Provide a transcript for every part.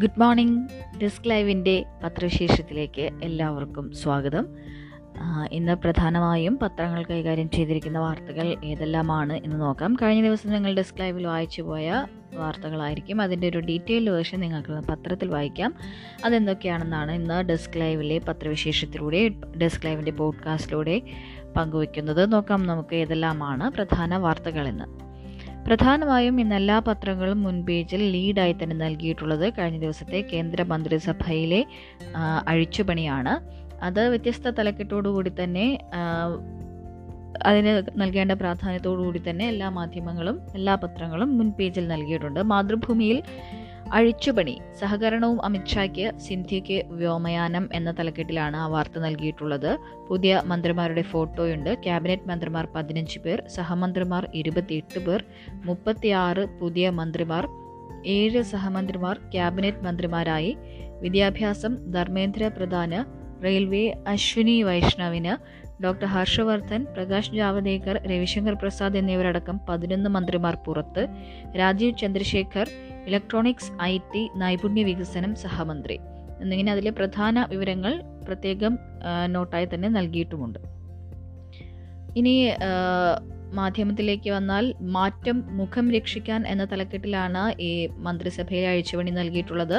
Good morning desk ലൈവിന്റെ പത്രവിശേഷത്തിലേക്ക് എല്ലാവർക്കും സ്വാഗതം. ഇന്ന് പ്രധാനമായും പത്രങ്ങൾ കൈകാര്യം ചെയ്തിരിക്കുന്ന വാർത്തകൾ ഏതെല്ലാമാണ് എന്ന് നോക്കാം. കഴിഞ്ഞ ദിവസം നിങ്ങൾ ഡെസ്ക് ലൈവിൽ വായിച്ചു പോയ വാർത്തകളായിരിക്കും. അതിന്റെ ഒരു ഡീറ്റെയിൽഡ് വേർഷൻ നിങ്ങൾക്ക് പത്രത്തിൽ വായിക്കാം. അതെന്തൊക്കെയാണെന്നാണ് ഇന്ന് ഡെസ്ക് ലൈവിലെ പത്രവിശേഷത്തിലൂടെ ഡെസ്ക് ലൈവിന്റെ പോഡ്കാസ്റ്റിലൂടെ പങ്കുവയ്ക്കുന്നത്. നോക്കാം നമുക്ക് ഏതെല്ലാമാണ് പ്രധാന വാർത്തകളെന്ന് പ്രധാനമായും ഇന്ന് എല്ലാ പത്രങ്ങളും മുൻപേജിൽ ലീഡായി തന്നെ നൽകിയിട്ടുള്ളത് കഴിഞ്ഞ ദിവസത്തെ കേന്ദ്ര മന്ത്രിസഭയിലെ അഴിച്ചുപണിയാണ്. അത് വ്യത്യസ്ത തലക്കെട്ടോടുകൂടി തന്നെ അതിന് നൽകേണ്ട പ്രാധാന്യത്തോടുകൂടി തന്നെ എല്ലാ മാധ്യമങ്ങളും എല്ലാ പത്രങ്ങളും മുൻപേജിൽ നൽകിയിട്ടുണ്ട്. മാതൃഭൂമിയിൽ അഴിച്ചുപണി. സഹകരണവും അമിത്ഷായ്ക്ക് സിന്ധ്യയ്ക്ക് വ്യോമയാനം എന്ന തലക്കെട്ടിലാണ് ആ വാർത്ത നൽകിയിട്ടുള്ളത്. പുതിയ മന്ത്രിമാരുടെ ഫോട്ടോയുണ്ട്. ക്യാബിനറ്റ് മന്ത്രിമാർ പതിനഞ്ച് പേർ സഹമന്ത്രിമാർ ഇരുപത്തിയെട്ട് പേർ മുപ്പത്തിയാറ് പുതിയ മന്ത്രിമാർ ഏഴ് സഹമന്ത്രിമാർ ക്യാബിനറ്റ് മന്ത്രിമാരായി. വിദ്യാഭ്യാസം ധർമ്മേന്ദ്ര പ്രധാന് റെയിൽവേ അശ്വിനി വൈഷ്ണവിന് ഡോക്ടർ ഹർഷവർദ്ധൻ പ്രകാശ് ജാവദേക്കർ രവിശങ്കർ പ്രസാദ് എന്നിവരടക്കം പതിനൊന്ന് മന്ത്രിമാർ പുറത്ത് Rajeev Chandrasekhar electronics I T നൈപുണ്യ വികസനം സഹമന്ത്രി. എന്നിങ്ങനെ അതിലെ പ്രധാന വിവരങ്ങൾ പ്രത്യേകം നോട്ടായി തന്നെ നൽകിയിട്ടുമുണ്ട്. ഇനി മാധ്യമത്തിലേക്ക് വന്നാൽ മാറ്റം മുഖം രക്ഷിക്കാൻ എന്ന തലക്കെട്ടിലാണ് ഈ മന്ത്രിസഭയിലെ അഴിച്ചുപണി നൽകിയിട്ടുള്ളത്.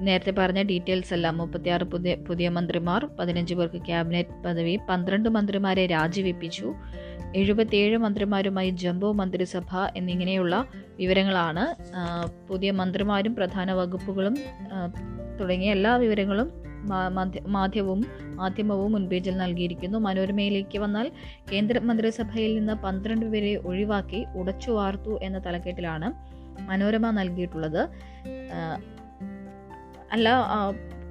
നേരത്തെ പറഞ്ഞ ഡീറ്റെയിൽസ് എല്ലാം മുപ്പത്തിയാറ് പുതിയ പുതിയ മന്ത്രിമാർ പതിനഞ്ച് പേർക്ക് ക്യാബിനറ്റ് പദവി പന്ത്രണ്ട് മന്ത്രിമാരെ രാജിവെപ്പിച്ചു എഴുപത്തിയേഴ് മന്ത്രിമാരുമായി ജംബോ മന്ത്രിസഭ എന്നിങ്ങനെയുള്ള വിവരങ്ങളാണ് പുതിയ മന്ത്രിമാരും പ്രധാന വകുപ്പുകളും തുടങ്ങിയ എല്ലാ വിവരങ്ങളും മാധ്യമവും മാധ്യമവും മുൻപേജിൽ നൽകിയിരിക്കുന്നു. മനോരമയിലേക്ക് വന്നാൽ കേന്ദ്ര മന്ത്രിസഭയിൽ നിന്ന് പന്ത്രണ്ട് പേരെ ഒഴിവാക്കി ഉടച്ചു വാർത്തു എന്ന തലക്കെട്ടിലാണ് മനോരമ നൽകിയിട്ടുള്ളത്. അല്ല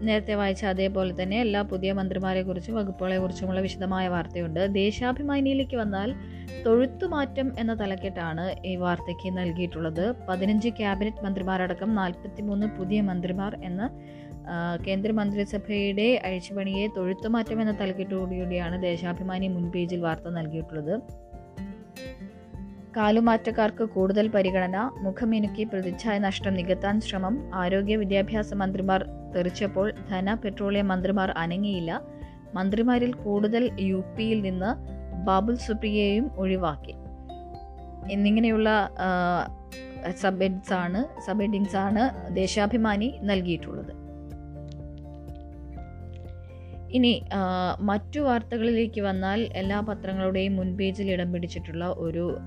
നേരത്തെ വായിച്ച അതേപോലെ തന്നെ എല്ലാ പുതിയ മന്ത്രിമാരെ കുറിച്ചും വകുപ്പുകളെ കുറിച്ചുമുള്ള വിശദമായ വാർത്തയുണ്ട്. ദേശാഭിമാനിയിലേക്ക് വന്നാൽ തൊഴുത്തുമാറ്റം എന്ന തലക്കെട്ടാണ് ഈ വാർത്തയ്ക്ക് നൽകിയിട്ടുള്ളത്. പതിനഞ്ച് ക്യാബിനറ്റ് മന്ത്രിമാരടക്കം നാൽപ്പത്തിമൂന്ന് പുതിയ മന്ത്രിമാർ എന്ന കേന്ദ്രമന്ത്രിസഭയുടെ അഴിച്ചുപണിയെ തൊഴുത്തുമാറ്റം എന്ന തലക്കെട്ടോടുകൂടിയാണ് ദേശാഭിമാനി മുൻ പേജിൽ വാർത്ത നൽകിയിട്ടുള്ളത്. കാലുമാറ്റക്കാർക്ക് കൂടുതൽ പരിഗണന മുഖമിനുക്കി പ്രതിച്ഛായ നഷ്ടം നികത്താൻ ശ്രമം ആരോഗ്യ വിദ്യാഭ്യാസ മന്ത്രിമാർ തെറിച്ചപ്പോൾ ധന പെട്രോളിയം മന്ത്രിമാർ അനങ്ങിയില്ല മന്ത്രിമാരിൽ കൂടുതൽ യു പിയിൽ നിന്ന് ബാബുൽ സുപ്രിയയും ഒഴിവാക്കി. എന്നിങ്ങനെയുള്ള സബ് ഹെഡ്സ് ആണ് സബ് ഹെഡിങ്സ് ആണ് ദേശാഭിമാനി നൽകിയിട്ടുള്ളത്. ഇനി മറ്റു വാർത്തകളിലേക്ക് വന്നാൽ എല്ലാ പത്രങ്ങളുടെയും മുൻപേജിൽ ഇടം പിടിച്ചിട്ടുള്ള ഒരു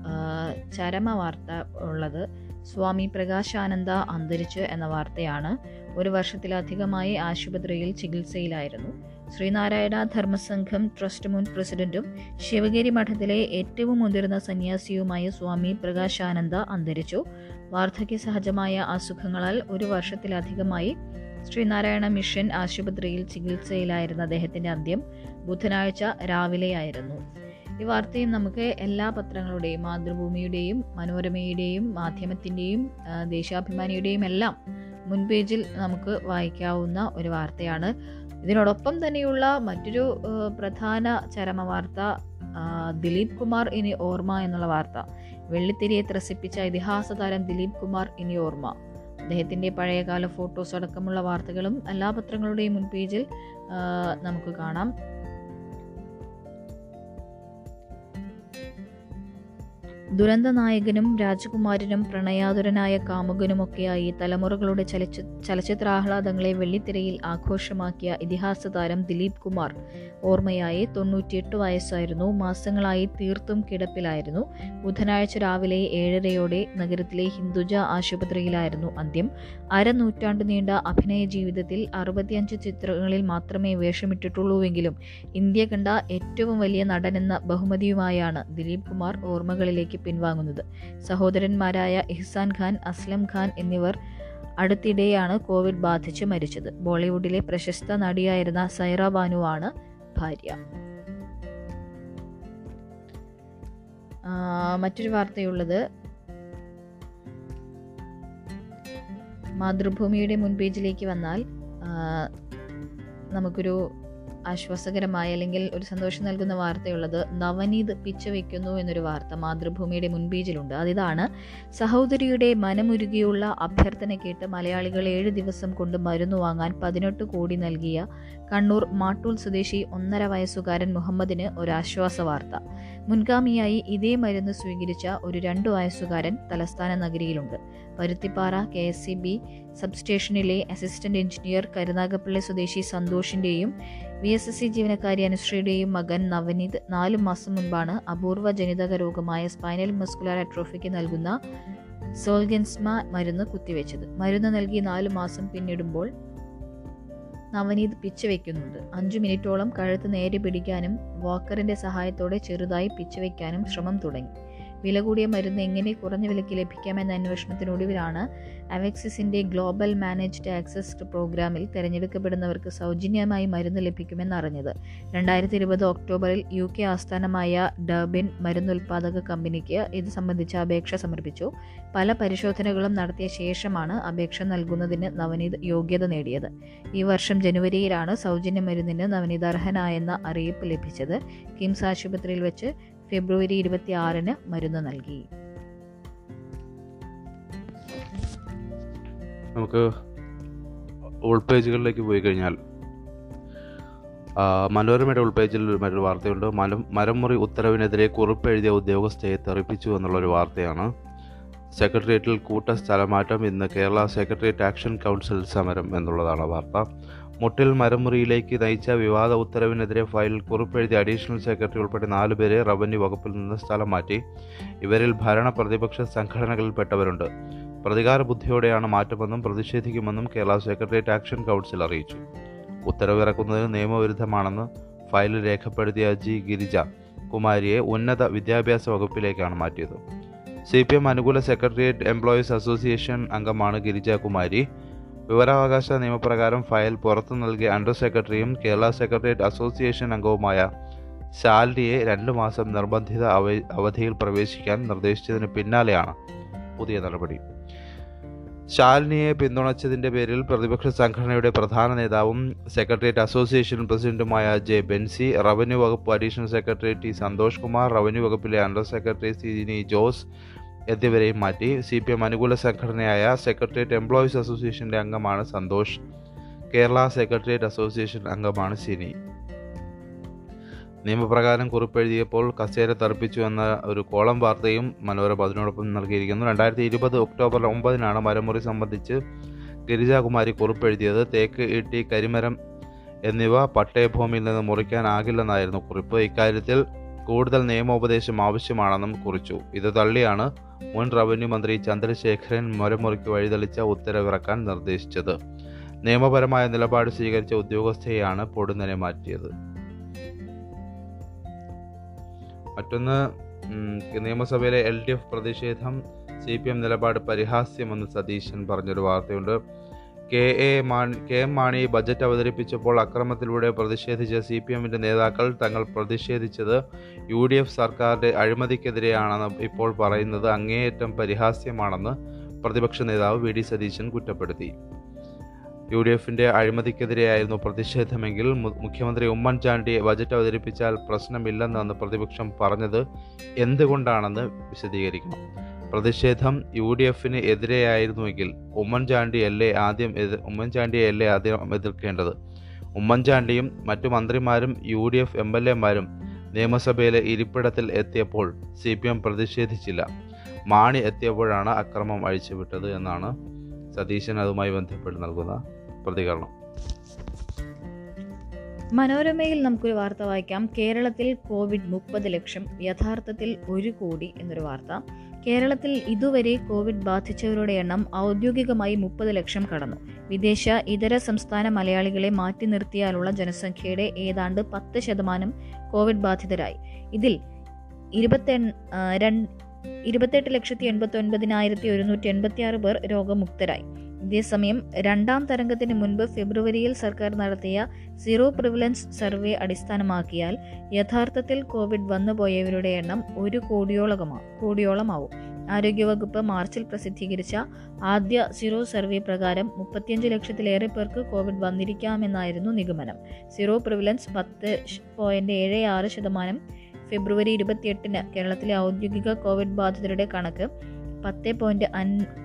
ചരമ വാർത്ത ഉള്ളത് സ്വാമി പ്രകാശാനന്ദ അന്തരിച്ച് എന്ന വാർത്തയാണ്. ഒരു വർഷത്തിലധികമായി ആശുപത്രിയിൽ ചികിത്സയിലായിരുന്നു. ശ്രീനാരായണ ധർമ്മസംഘം ട്രസ്റ്റ് മുൻ പ്രസിഡന്റും ശിവഗിരി മഠത്തിലെ ഏറ്റവും മുതിർന്ന സന്യാസിയുമായ സ്വാമി പ്രകാശാനന്ദ അന്തരിച്ചു. വാർദ്ധക്യ സഹജമായ അസുഖങ്ങളാൽ ഒരു വർഷത്തിലധികമായി ശ്രീനാരായണ മിഷൻ ആശുപത്രിയിൽ ചികിത്സയിലായിരുന്ന അദ്ദേഹത്തിന്റെ അന്ത്യം ബുധനാഴ്ച രാവിലെയായിരുന്നു. ഈ വാർത്തയും നമുക്ക് എല്ലാ പത്രങ്ങളുടെയും മാതൃഭൂമിയുടെയും മനോരമയുടെയും മാധ്യമത്തിന്റെയും ദേശാഭിമാനിയുടെയും എല്ലാം മുൻപേജിൽ നമുക്ക് വായിക്കാവുന്ന ഒരു വാർത്തയാണ്. ഇതിനോടൊപ്പം തന്നെയുള്ള മറ്റൊരു പ്രധാന ചരമ വാർത്ത ദിലീപ് കുമാർ ഇനി ഓർമ്മ എന്നുള്ള വാർത്ത. വെള്ളിത്തിരിയെ ത്രസിപ്പിച്ച ഇതിഹാസ താരം ദിലീപ് കുമാർ ഇനി ഓർമ്മ. അദ്ദേഹത്തിന്റെ പഴയകാല ഫോട്ടോസ് അടക്കമുള്ള വാർത്തകളും എല്ലാ പത്രങ്ങളുടെയും മുൻപേജിൽ പേജിൽ നമുക്ക് കാണാം. ദുരന്ത നായകനും രാജകുമാരനും പ്രണയാതുരനായ കാമുകനുമൊക്കെയായി തലമുറകളുടെ ചലച്ച ചലച്ചിത്രാഹ്ലാദങ്ങളെ വെള്ളിത്തിരയിൽ ആഘോഷമാക്കിയ ഇതിഹാസ താരം ദിലീപ് കുമാർ. ഓർമ്മയായി തൊണ്ണൂറ്റിയെട്ട് വയസ്സായിരുന്നു. മാസങ്ങളായി തീർത്തും കിടപ്പിലായിരുന്നു. ബുധനാഴ്ച രാവിലെ ഏഴരയോടെ നഗരത്തിലെ ഹിന്ദുജ ആശുപത്രിയിലായിരുന്നു അന്ത്യം. അരനൂറ്റാണ്ട് നീണ്ട അഭിനയ ജീവിതത്തിൽ അറുപത്തിയഞ്ച് ചിത്രങ്ങളിൽ മാത്രമേ വേഷമിട്ടിട്ടുള്ളൂവെങ്കിലും ഇന്ത്യ കണ്ട ഏറ്റവും വലിയ നടനെന്ന ബഹുമതിയുമായാണ് ദിലീപ് കുമാർ ഓർമ്മകളിലേക്ക് പിൻവാങ്ങുന്നത്. സഹോദരന്മാരായ ഇഹ്സാൻ ഖാൻ അസ്ലം ഖാൻ എന്നിവർ അടുത്തിടെയാണ് കോവിഡ് ബാധിച്ച് മരിച്ചത്. ബോളിവുഡിലെ പ്രശസ്ത നടിയായിരുന്ന സൈറ ബാനുവാണ് ഭാര്യ. മറ്റൊരു വാർത്തയുള്ളത്. മാതൃഭൂമിയുടെ മുൻപേജിലേക്ക് വന്നാൽ നമുക്കൊരു ആശ്വാസകരമായ അല്ലെങ്കിൽ ഒരു സന്തോഷം നൽകുന്ന വാർത്തയുള്ളത് നവനീത് പിച്ച വയ്ക്കുന്നു എന്നൊരു വാർത്ത മാതൃഭൂമിയുടെ മുൻപേജിലുണ്ട്. അതിതാണ് സഹോദരിയുടെ മനമുരുകിയുള്ള അഭ്യർത്ഥന കേട്ട് മലയാളികൾ ഏഴ് ദിവസം കൊണ്ട് മരുന്ന് വാങ്ങാൻ പതിനെട്ട് കോടി നൽകിയ കണ്ണൂർ മാട്ടൂൽ സ്വദേശി ഒന്നര വയസ്സുകാരൻ മുഹമ്മദിന് ഒരാശ്വാസ വാർത്ത. മുൻഗാമിയായി ഇതേ മരുന്ന് സ്വീകരിച്ച ഒരു രണ്ടു വയസ്സുകാരൻ തലസ്ഥാന നഗരിയിലുണ്ട്. Paruthippara K S C B സബ്സ്റ്റേഷനിലെ assistant engineer Karunagappally സ്വദേശി സന്തോഷിന്റെയും വി എസ് എസ് സി ജീവനക്കാരി അനുശ്രീയുടെയും മകൻ നവനീത് നാലു മാസം മുൻപാണ് അപൂർവ ജനിതക രോഗമായ സ്പൈനൽ മസ്കുലാർ അട്രോഫിക്ക് നൽകുന്ന സോൾഗൻസ്മ മരുന്ന് കുത്തിവെച്ചത്. മരുന്ന് നൽകി നാലു മാസം പിന്നിടുമ്പോൾ നവനീത് പിച്ച് വയ്ക്കുന്നുണ്ട് അഞ്ചു മിനിറ്റോളം കഴുത്ത് നേരെ പിടിക്കാനും വാക്കറിന്റെ സഹായത്തോടെ ചെറുതായി പിച്ച് വയ്ക്കാനും ശ്രമം തുടങ്ങി. വില കൂടിയ മരുന്ന് എങ്ങനെ കുറഞ്ഞ വിലയ്ക്ക് ലഭിക്കാമെന്ന അന്വേഷണത്തിനൊടുവിലാണ് അവക്സിസിന്റെ ഗ്ലോബൽ മാനേജ്ഡ് ആക്സസ് പ്രോഗ്രാമിൽ തിരഞ്ഞെടുക്കപ്പെടുന്നവർക്ക് സൗജന്യമായി മരുന്ന് ലഭിക്കുമെന്ന് അറിഞ്ഞത്. രണ്ടായിരത്തി ഇരുപത് ഒക്ടോബറിൽ യു കെ ആസ്ഥാനമായ ഡർബിൻ മരുന്നുൽപാദക കമ്പനിക്ക് ഇത് സംബന്ധിച്ച അപേക്ഷ സമർപ്പിച്ചു. പല പരിശോധനകളും നടത്തിയ ശേഷമാണ് അപേക്ഷ നൽകുന്നതിന് നവനീത് യോഗ്യത നേടിയത്. ഈ വർഷം ജനുവരിയിലാണ് സൗജന്യ മരുന്നിന് നവനീത് അർഹനായെന്ന അറിയിപ്പ് ലഭിച്ചത്. കിംസ് ആശുപത്രിയിൽ വെച്ച് ഫെബ്രുവരി ഇരുപത്തി ആറിന് മരുന്ന് നൽകി. നമുക്ക് ഉൾപേജുകളിലേക്ക് പോയി കഴിഞ്ഞാൽ മനോരമയുടെ ഉൾപേജിൽ മറ്റൊരു വാർത്തയുണ്ട്. മരം മരംമുറി ഉത്തരവിനെതിരെ കുറിപ്പ് എഴുതിയ ഉദ്യോഗസ്ഥയെ തെറിപ്പിച്ചു എന്നുള്ളൊരു വാർത്തയാണ്. സെക്രട്ടേറിയറ്റിൽ കൂട്ട സ്ഥലമാറ്റം ഇന്ന് കേരള സെക്രട്ടേറിയറ്റ് ആക്ഷൻ കൗൺസിൽ സമരം എന്നുള്ളതാണ് വാർത്ത. മുട്ടിൽ മരമുറിയിലേക്ക് നയിച്ച വിവാദ ഉത്തരവിനെതിരെ ഫയലിൽ കുറിപ്പെഴുതിയ അഡീഷണൽ സെക്രട്ടറി ഉൾപ്പെടെ നാലുപേരെ റവന്യൂ വകുപ്പിൽ നിന്ന് സ്ഥലം മാറ്റി. ഇവരിൽ ഭരണ പ്രതിപക്ഷ സംഘടനകളിൽപ്പെട്ടവരുണ്ട്. പ്രതികാര ബുദ്ധിയോടെയാണ് മാറ്റമെന്നും പ്രതിഷേധിക്കുമെന്നും കേരള സെക്രട്ടേറിയറ്റ് ആക്ഷൻ കൗൺസിൽ അറിയിച്ചു. ഉത്തരവിറക്കുന്നതിന് നിയമവിരുദ്ധമാണെന്ന് ഫയലിൽ രേഖപ്പെടുത്തിയ ജി ഗിരിജ കുമാരിയെ ഉന്നത വിദ്യാഭ്യാസ വകുപ്പിലേക്കാണ് മാറ്റിയത്. സി പി എം അനുകൂല സെക്രട്ടേറിയറ്റ് എംപ്ലോയീസ് അസോസിയേഷൻ അംഗമാണ് ഗിരിജ കുമാരി. വിവരാവകാശ നിയമപ്രകാരം ഫയൽ പുറത്തു നൽകിയ അണ്ടർ സെക്രട്ടറിയും കേരള സെക്രട്ടേറിയറ്റ് അസോസിയേഷൻ അംഗവുമായ ശാലിനിയെ രണ്ടു മാസം നിർബന്ധിത അവധിയിൽ പ്രവേശിക്കാൻ നിർദ്ദേശിച്ചതിന് പിന്നാലെയാണ് പുതിയ നടപടി. ശാലിനിയെ പിന്തുണച്ചതിന്റെ പേരിൽ പ്രതിപക്ഷ സംഘടനയുടെ പ്രധാന നേതാവും സെക്രട്ടേറിയറ്റ് അസോസിയേഷൻ പ്രസിഡന്റുമായ ജെ ബെൻസി റവന്യൂ വകുപ്പ് additional secretary T Santhosh Kumar revenue വകുപ്പിലെ അണ്ടർ സെക്രട്ടറി സി ജോസ് എന്നിവരെയും മാറ്റി സി പി എം അനുകൂല സംഘടനയായ സെക്രട്ടേറിയറ്റ് എംപ്ലോയീസ് അസോസിയേഷന്റെ അംഗമാണ് സന്തോഷ്. കേരള സെക്രട്ടേറിയറ്റ് അസോസിയേഷൻ അംഗമാണ് സിനി. നിയമപ്രകാരം കുറിപ്പെഴുതിയപ്പോൾ കസേര തർപ്പിച്ചു എന്ന ഒരു കോളം വാർത്തയും മനോരമ അതിനോടൊപ്പം നൽകിയിരിക്കുന്നു. രണ്ടായിരത്തി ഇരുപത് ഒക്ടോബർ ഒമ്പതിനാണ് മരമുറി സംബന്ധിച്ച് ഗിരിജാകുമാരി കുറിപ്പെഴുതിയത്. തേക്ക് ഈട്ടി കരിമരം എന്നിവ പട്ടയഭൂമിയിൽ നിന്ന് മുറിക്കാനാകില്ലെന്നായിരുന്നു കുറിപ്പ്. ഇക്കാര്യത്തിൽ കൂടുതൽ നിയമോപദേശം ആവശ്യമാണെന്നും കുറിച്ചു. ഇത് തള്ളിയാണ് മുൻ റവന്യൂ മന്ത്രി ചന്ദ്രശേഖരൻ മരമുറിക്ക് വഴിതെളിച്ച ഉത്തരവിറക്കാൻ നിർദ്ദേശിച്ചത്. നിയമപരമായ നിലപാട് സ്വീകരിച്ച ഉദ്യോഗസ്ഥയെയാണ് പൊടുന്നനെ മാറ്റിയത്. മറ്റൊന്ന് നിയമസഭയിലെ എൽ ഡി എഫ് പ്രതിഷേധം സി പി എം നിലപാട് പരിഹാസ്യമെന്ന് സതീശൻ പറഞ്ഞൊരു വാർത്തയുണ്ട്. K A Mani K M Mani budget അവതരിപ്പിച്ചപ്പോൾ അക്രമത്തിലൂടെ പ്രതിഷേധിച്ച സി പി എമ്മിന്റെ നേതാക്കൾ തങ്ങൾ പ്രതിഷേധിച്ചത് യു ഡി എഫ് സർക്കാരിന്റെ അഴിമതിക്കെതിരെയാണെന്ന് ഇപ്പോൾ പറയുന്നത് അങ്ങേയറ്റം പരിഹാസ്യമാണെന്ന് പ്രതിപക്ഷ നേതാവ് വി ഡി സതീശൻ കുറ്റപ്പെടുത്തി. യു ഡി എഫിന്റെ അഴിമതിക്കെതിരെയായിരുന്നു പ്രതിഷേധമെങ്കിൽ മുഖ്യമന്ത്രി ഉമ്മൻചാണ്ടി ബജറ്റ് അവതരിപ്പിച്ചാൽ പ്രശ്നമില്ലെന്നാണ് പ്രതിപക്ഷം പറഞ്ഞത്. എന്തുകൊണ്ടാണെന്ന് വിശദീകരിക്കണം. പ്രതിഷേധം യു ഡി എഫിന് എതിരെയായിരുന്നുവെങ്കിൽ ഉമ്മൻചാണ്ടിയല്ലേ ആദ്യം എതിർ ഉമ്മൻചാണ്ടിയല്ലേ ആദ്യം എതിർക്കേണ്ടത്? ഉമ്മൻചാണ്ടിയും മറ്റു മന്ത്രിമാരും U D F M L എമാരും നിയമസഭയിലെ ഇരിപ്പിടത്തിൽ എത്തിയപ്പോൾ സി പി എം പ്രതിഷേധിച്ചില്ല. മാണി എത്തിയപ്പോഴാണ് അക്രമം അഴിച്ചുവിട്ടത് എന്നാണ് സതീശൻ അതുമായി ബന്ധപ്പെട്ട് നൽകുന്ന പ്രതികരണം. മനോരമയിൽ നമുക്കൊരു വാർത്ത വായിക്കാം. കേരളത്തിൽ കോവിഡ് മുപ്പത് ലക്ഷം യഥാർത്ഥത്തിൽ ഒരു കോടി എന്നൊരു വാർത്ത. കേരളത്തിൽ ഇതുവരെ കോവിഡ് ബാധിച്ചവരുടെ എണ്ണം ഔദ്യോഗികമായി മുപ്പത് ലക്ഷം കടന്നു. വിദേശ ഇതര സംസ്ഥാന മലയാളികളെ മാറ്റി നിർത്തിയാലുള്ള ജനസംഖ്യയുടെ ഏതാണ്ട് പത്ത് ശതമാനം കോവിഡ് ബാധിതരായി. ഇതിൽ ഇരുപത്തി ഇരുപത്തെട്ട് ലക്ഷത്തി എൺപത്തി ഒൻപതിനായിരത്തി ഒരുന്നൂറ്റി എൺപത്തി ആറ് പേർ രോഗമുക്തരായി. ഇതേസമയം രണ്ടാം തരംഗത്തിന് മുൻപ് ഫെബ്രുവരിയിൽ സർക്കാർ നടത്തിയ സീറോ പ്രിവിലൻസ് സർവേ അടിസ്ഥാനമാക്കിയാൽ യഥാർത്ഥത്തിൽ കോവിഡ് വന്നുപോയവരുടെ എണ്ണം ഒരു കോടിയോളകമാ കോടിയോളമാവും. ആരോഗ്യവകുപ്പ് മാർച്ചിൽ പ്രസിദ്ധീകരിച്ച ആദ്യ സീറോ സർവേ പ്രകാരം മുപ്പത്തിയഞ്ച് ലക്ഷത്തിലേറെ പേർക്ക് കോവിഡ് വന്നിരിക്കാമെന്നായിരുന്നു നിഗമനം. സീറോ പ്രിവിലൻസ് പത്ത് പോയിന്റ് ഏഴ് ആറ് ശതമാനം. ഫെബ്രുവരി ഇരുപത്തിയെട്ടിന് കേരളത്തിലെ ഔദ്യോഗിക കോവിഡ് ബാധിതരുടെ കണക്ക് പത്ത് പോയിന്റ്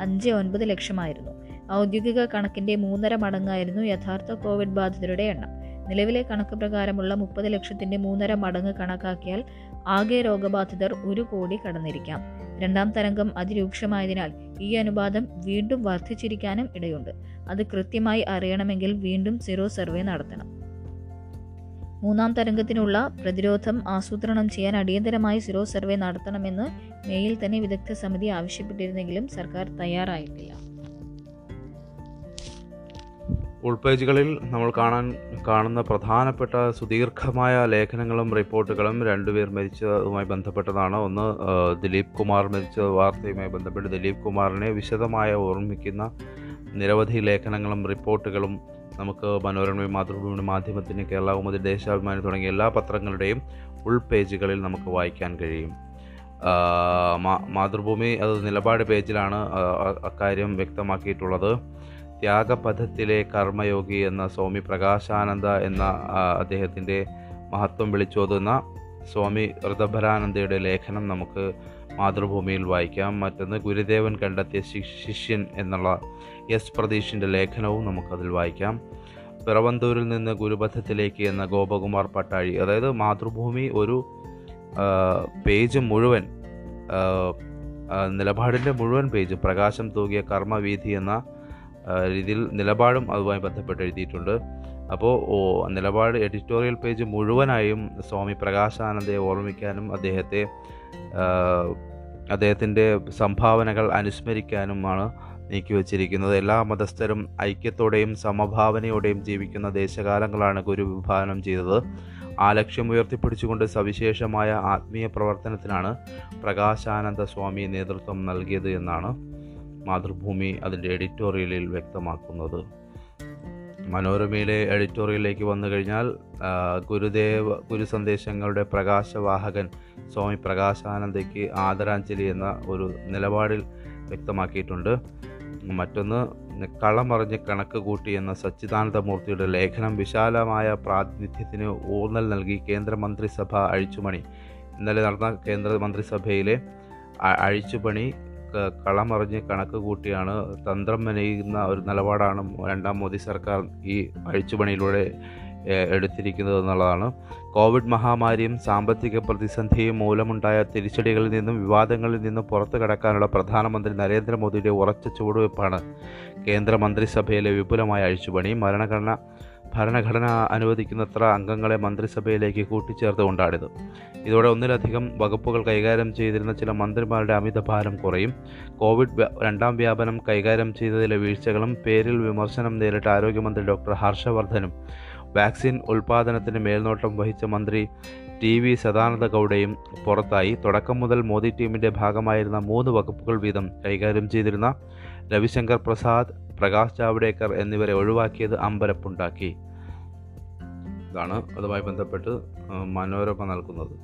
അഞ്ച് ഒൻപത് ലക്ഷമായിരുന്നു. ഔദ്യോഗിക കണക്കിന്റെ മൂന്നര മടങ്ങായിരുന്നു യഥാർത്ഥ കോവിഡ് ബാധിതരുടെ എണ്ണം. നിലവിലെ കണക്ക് പ്രകാരമുള്ള മുപ്പത് ലക്ഷത്തിന്റെ മൂന്നര മടങ്ങ് കണക്കാക്കിയാൽ ആകെ രോഗബാധിതർ ഒരു കോടി കടന്നിരിക്കാം. രണ്ടാം തരംഗം അതിരൂക്ഷമായതിനാൽ ഈ അനുപാതം വീണ്ടും വർദ്ധിച്ചിരിക്കാനും ഇടയുണ്ട്. അത് കൃത്യമായി അറിയണമെങ്കിൽ വീണ്ടും സീറോ സർവേ നടത്തണം. മൂന്നാം തരംഗത്തിനുള്ള പ്രതിരോധം ആസൂത്രണം ചെയ്യാൻ അടിയന്തരമായി സീറോ സർവേ നടത്തണമെന്ന് മേയിൽ തന്നെ വിദഗ്ധ സമിതി ആവശ്യപ്പെട്ടിരുന്നെങ്കിലും സർക്കാർ തയ്യാറായിട്ടില്ല. ഉൾപേജുകളിൽ നമ്മൾ കാണാൻ കാണുന്ന പ്രധാനപ്പെട്ട സുദീർഘമായ ലേഖനങ്ങളും റിപ്പോർട്ടുകളും രണ്ടുപേർ മരിച്ചതുമായി ബന്ധപ്പെട്ടതാണ്. ഒന്ന് ദിലീപ് കുമാർ മരിച്ച വാർത്തയുമായി ബന്ധപ്പെട്ട് ദിലീപ് കുമാറിനെ വിശദമായ ഓർമ്മിക്കുന്ന നിരവധി ലേഖനങ്ങളും റിപ്പോർട്ടുകളും നമുക്ക് മനോരമ മാതൃഭൂമി മാധ്യമത്തിന് കേരള ദേശാഭിമാനി തുടങ്ങിയ എല്ലാ പത്രങ്ങളുടെയും ഉൾപേജുകളിൽ നമുക്ക് വായിക്കാൻ കഴിയും. മാതൃഭൂമി അത് നിലപാട് പേജിലാണ് അക്കാര്യം വ്യക്തമാക്കിയിട്ടുള്ളത്. ത്യാഗപഥത്തിലെ കർമ്മയോഗി എന്ന സ്വാമി പ്രകാശാനന്ദ എന്ന അദ്ദേഹത്തിന്റെ മഹത്വം വിളിച്ചോതുന്ന സ്വാമി ഋതഭരാനന്ദയുടെ ലേഖനം നമുക്ക് മാതൃഭൂമിയിൽ വായിക്കാം. മറ്റൊന്ന് ഗുരുദേവൻ കണ്ടെത്തിയ ശിഷ്യൻ എന്നുള്ള എസ് പ്രതീഷിന്റെ ലേഖനവും നമുക്കതിൽ വായിക്കാം. പിറവന്തൂരിൽ നിന്ന് ഗുരുപഥത്തിലേക്ക് എന്ന ഗോപകുമാർ പട്ടാഴി അതായത് മാതൃഭൂമി ഒരു പേജ് മുഴുവൻ നിലപാടിന്റെ മുഴുവൻ പേജ് പ്രകാശം തൂകിയ കർമ്മവീഥി എന്ന രീതിയിൽ നിലപാടും അതുമായി ബന്ധപ്പെട്ട് എഴുതിയിട്ടുണ്ട്. അപ്പോൾ ഓ നിലപാട് എഡിറ്റോറിയൽ പേജ് മുഴുവനായും സ്വാമി പ്രകാശാനന്ദയെ ഓർമ്മിക്കാനും അദ്ദേഹത്തെ അദ്ദേഹത്തിന്റെ സംഭാവനകൾ അനുസ്മരിക്കാനുമാണ് നീക്കിവച്ചിരിക്കുന്നത് എല്ലാ മതസ്ഥരും ഐക്യത്തോടെയും സമഭാവനയോടെയും ജീവിക്കുന്ന ദേശകാലങ്ങളാണ് ഗുരു വിഭാവനം ചെയ്തത്. ആ ലക്ഷ്യം ഉയർത്തിപ്പിടിച്ചുകൊണ്ട് സവിശേഷമായ ആത്മീയ പ്രവർത്തനത്തിനാണ് പ്രകാശാനന്ദ സ്വാമി നേതൃത്വം നൽകിയത് എന്നാണ് മാതൃഭൂമി അതിന്റെ എഡിറ്റോറിയലിൽ വ്യക്തമാക്കുന്നത്. മനോരമയിലെ എഡിറ്റോറിയലിലേക്ക് വന്നു കഴിഞ്ഞാൽ ഗുരുദേവ ഗുരു സന്ദേശങ്ങളുടെ പ്രകാശവാഹകൻ സ്വാമി പ്രകാശാനന്ദയ്ക്ക് ആദരാഞ്ജലി എന്ന ഒരു നിലപാടിൽ വ്യക്തമാക്കിയിട്ടുണ്ട്. മറ്റൊന്ന് കളമറിഞ്ഞ് കണക്ക് കൂട്ടി എന്ന സച്ചിദാനന്ദമൂർത്തിയുടെ ലേഖനം വിശാലമായ പ്രാതിനിധ്യത്തിന് ഊന്നൽ നൽകി കേന്ദ്രമന്ത്രിസഭ അഴിച്ചുമണി ഇന്നലെ നടന്ന കേന്ദ്രമന്ത്രിസഭയിലെ അഴിച്ചുപണി കളമറിഞ്ഞ് കണക്ക് കൂട്ടിയാണ് തന്ത്രം മെനയുന്ന ഒരു നിലപാടാണ് രണ്ടാം മോദി സർക്കാർ ഈ അഴിച്ചുപണിയിലൂടെ എടുത്തിരിക്കുന്നത് എന്നുള്ളതാണ്. കോവിഡ് മഹാമാരിയും സാമ്പത്തിക പ്രതിസന്ധിയും മൂലമുണ്ടായ തിരിച്ചടികളിൽ നിന്നും വിവാദങ്ങളിൽ നിന്നും പുറത്തു കടക്കാനുള്ള പ്രധാനമന്ത്രി നരേന്ദ്രമോദിയുടെ ഉറച്ച ചുവടുവയ്പ്പാണ് കേന്ദ്ര മന്ത്രിസഭയിലെ വിപുലമായ അഴിച്ചുപണി. മരണഘടന ഭരണഘടന അനുവദിക്കുന്നത്ര അംഗങ്ങളെ മന്ത്രിസഭയിലേക്ക് കൂട്ടിച്ചേർത്തുകൊണ്ടാണിത് ഇതോടെ ഒന്നിലധികം വകുപ്പുകൾ കൈകാര്യം ചെയ്തിരുന്ന ചില മന്ത്രിമാരുടെ അമിത ഭാരം കുറയും. കോവിഡ് രണ്ടാം വ്യാപനം കൈകാര്യം ചെയ്തതിലെ വീഴ്ചകളും പേരിൽ വിമർശനം നേരിട്ട ആരോഗ്യമന്ത്രി ഡോക്ടർ ഹർഷവർദ്ധനും വാക്സിൻ ഉൽപ്പാദനത്തിന് മേൽനോട്ടം വഹിച്ച മന്ത്രി ടി വി സദാനന്ദ ഗൗഡയും പുറത്തായി. തുടക്കം മുതൽ മോദി ടീമിന്റെ ഭാഗമായിരുന്ന മൂന്ന് വകുപ്പുകൾ വീതം കൈകാര്യം ചെയ്തിരുന്ന രവിശങ്കർ പ്രസാദ് പ്രകാശ് ജാവ്ഡേക്കർ എന്നിവരെ ഒഴിവാക്കിയത് അമ്പരപ്പുണ്ടാക്കി. ഇതാണ് അതുമായി ബന്ധപ്പെട്ട് മനോരമ നൽകുന്നത്.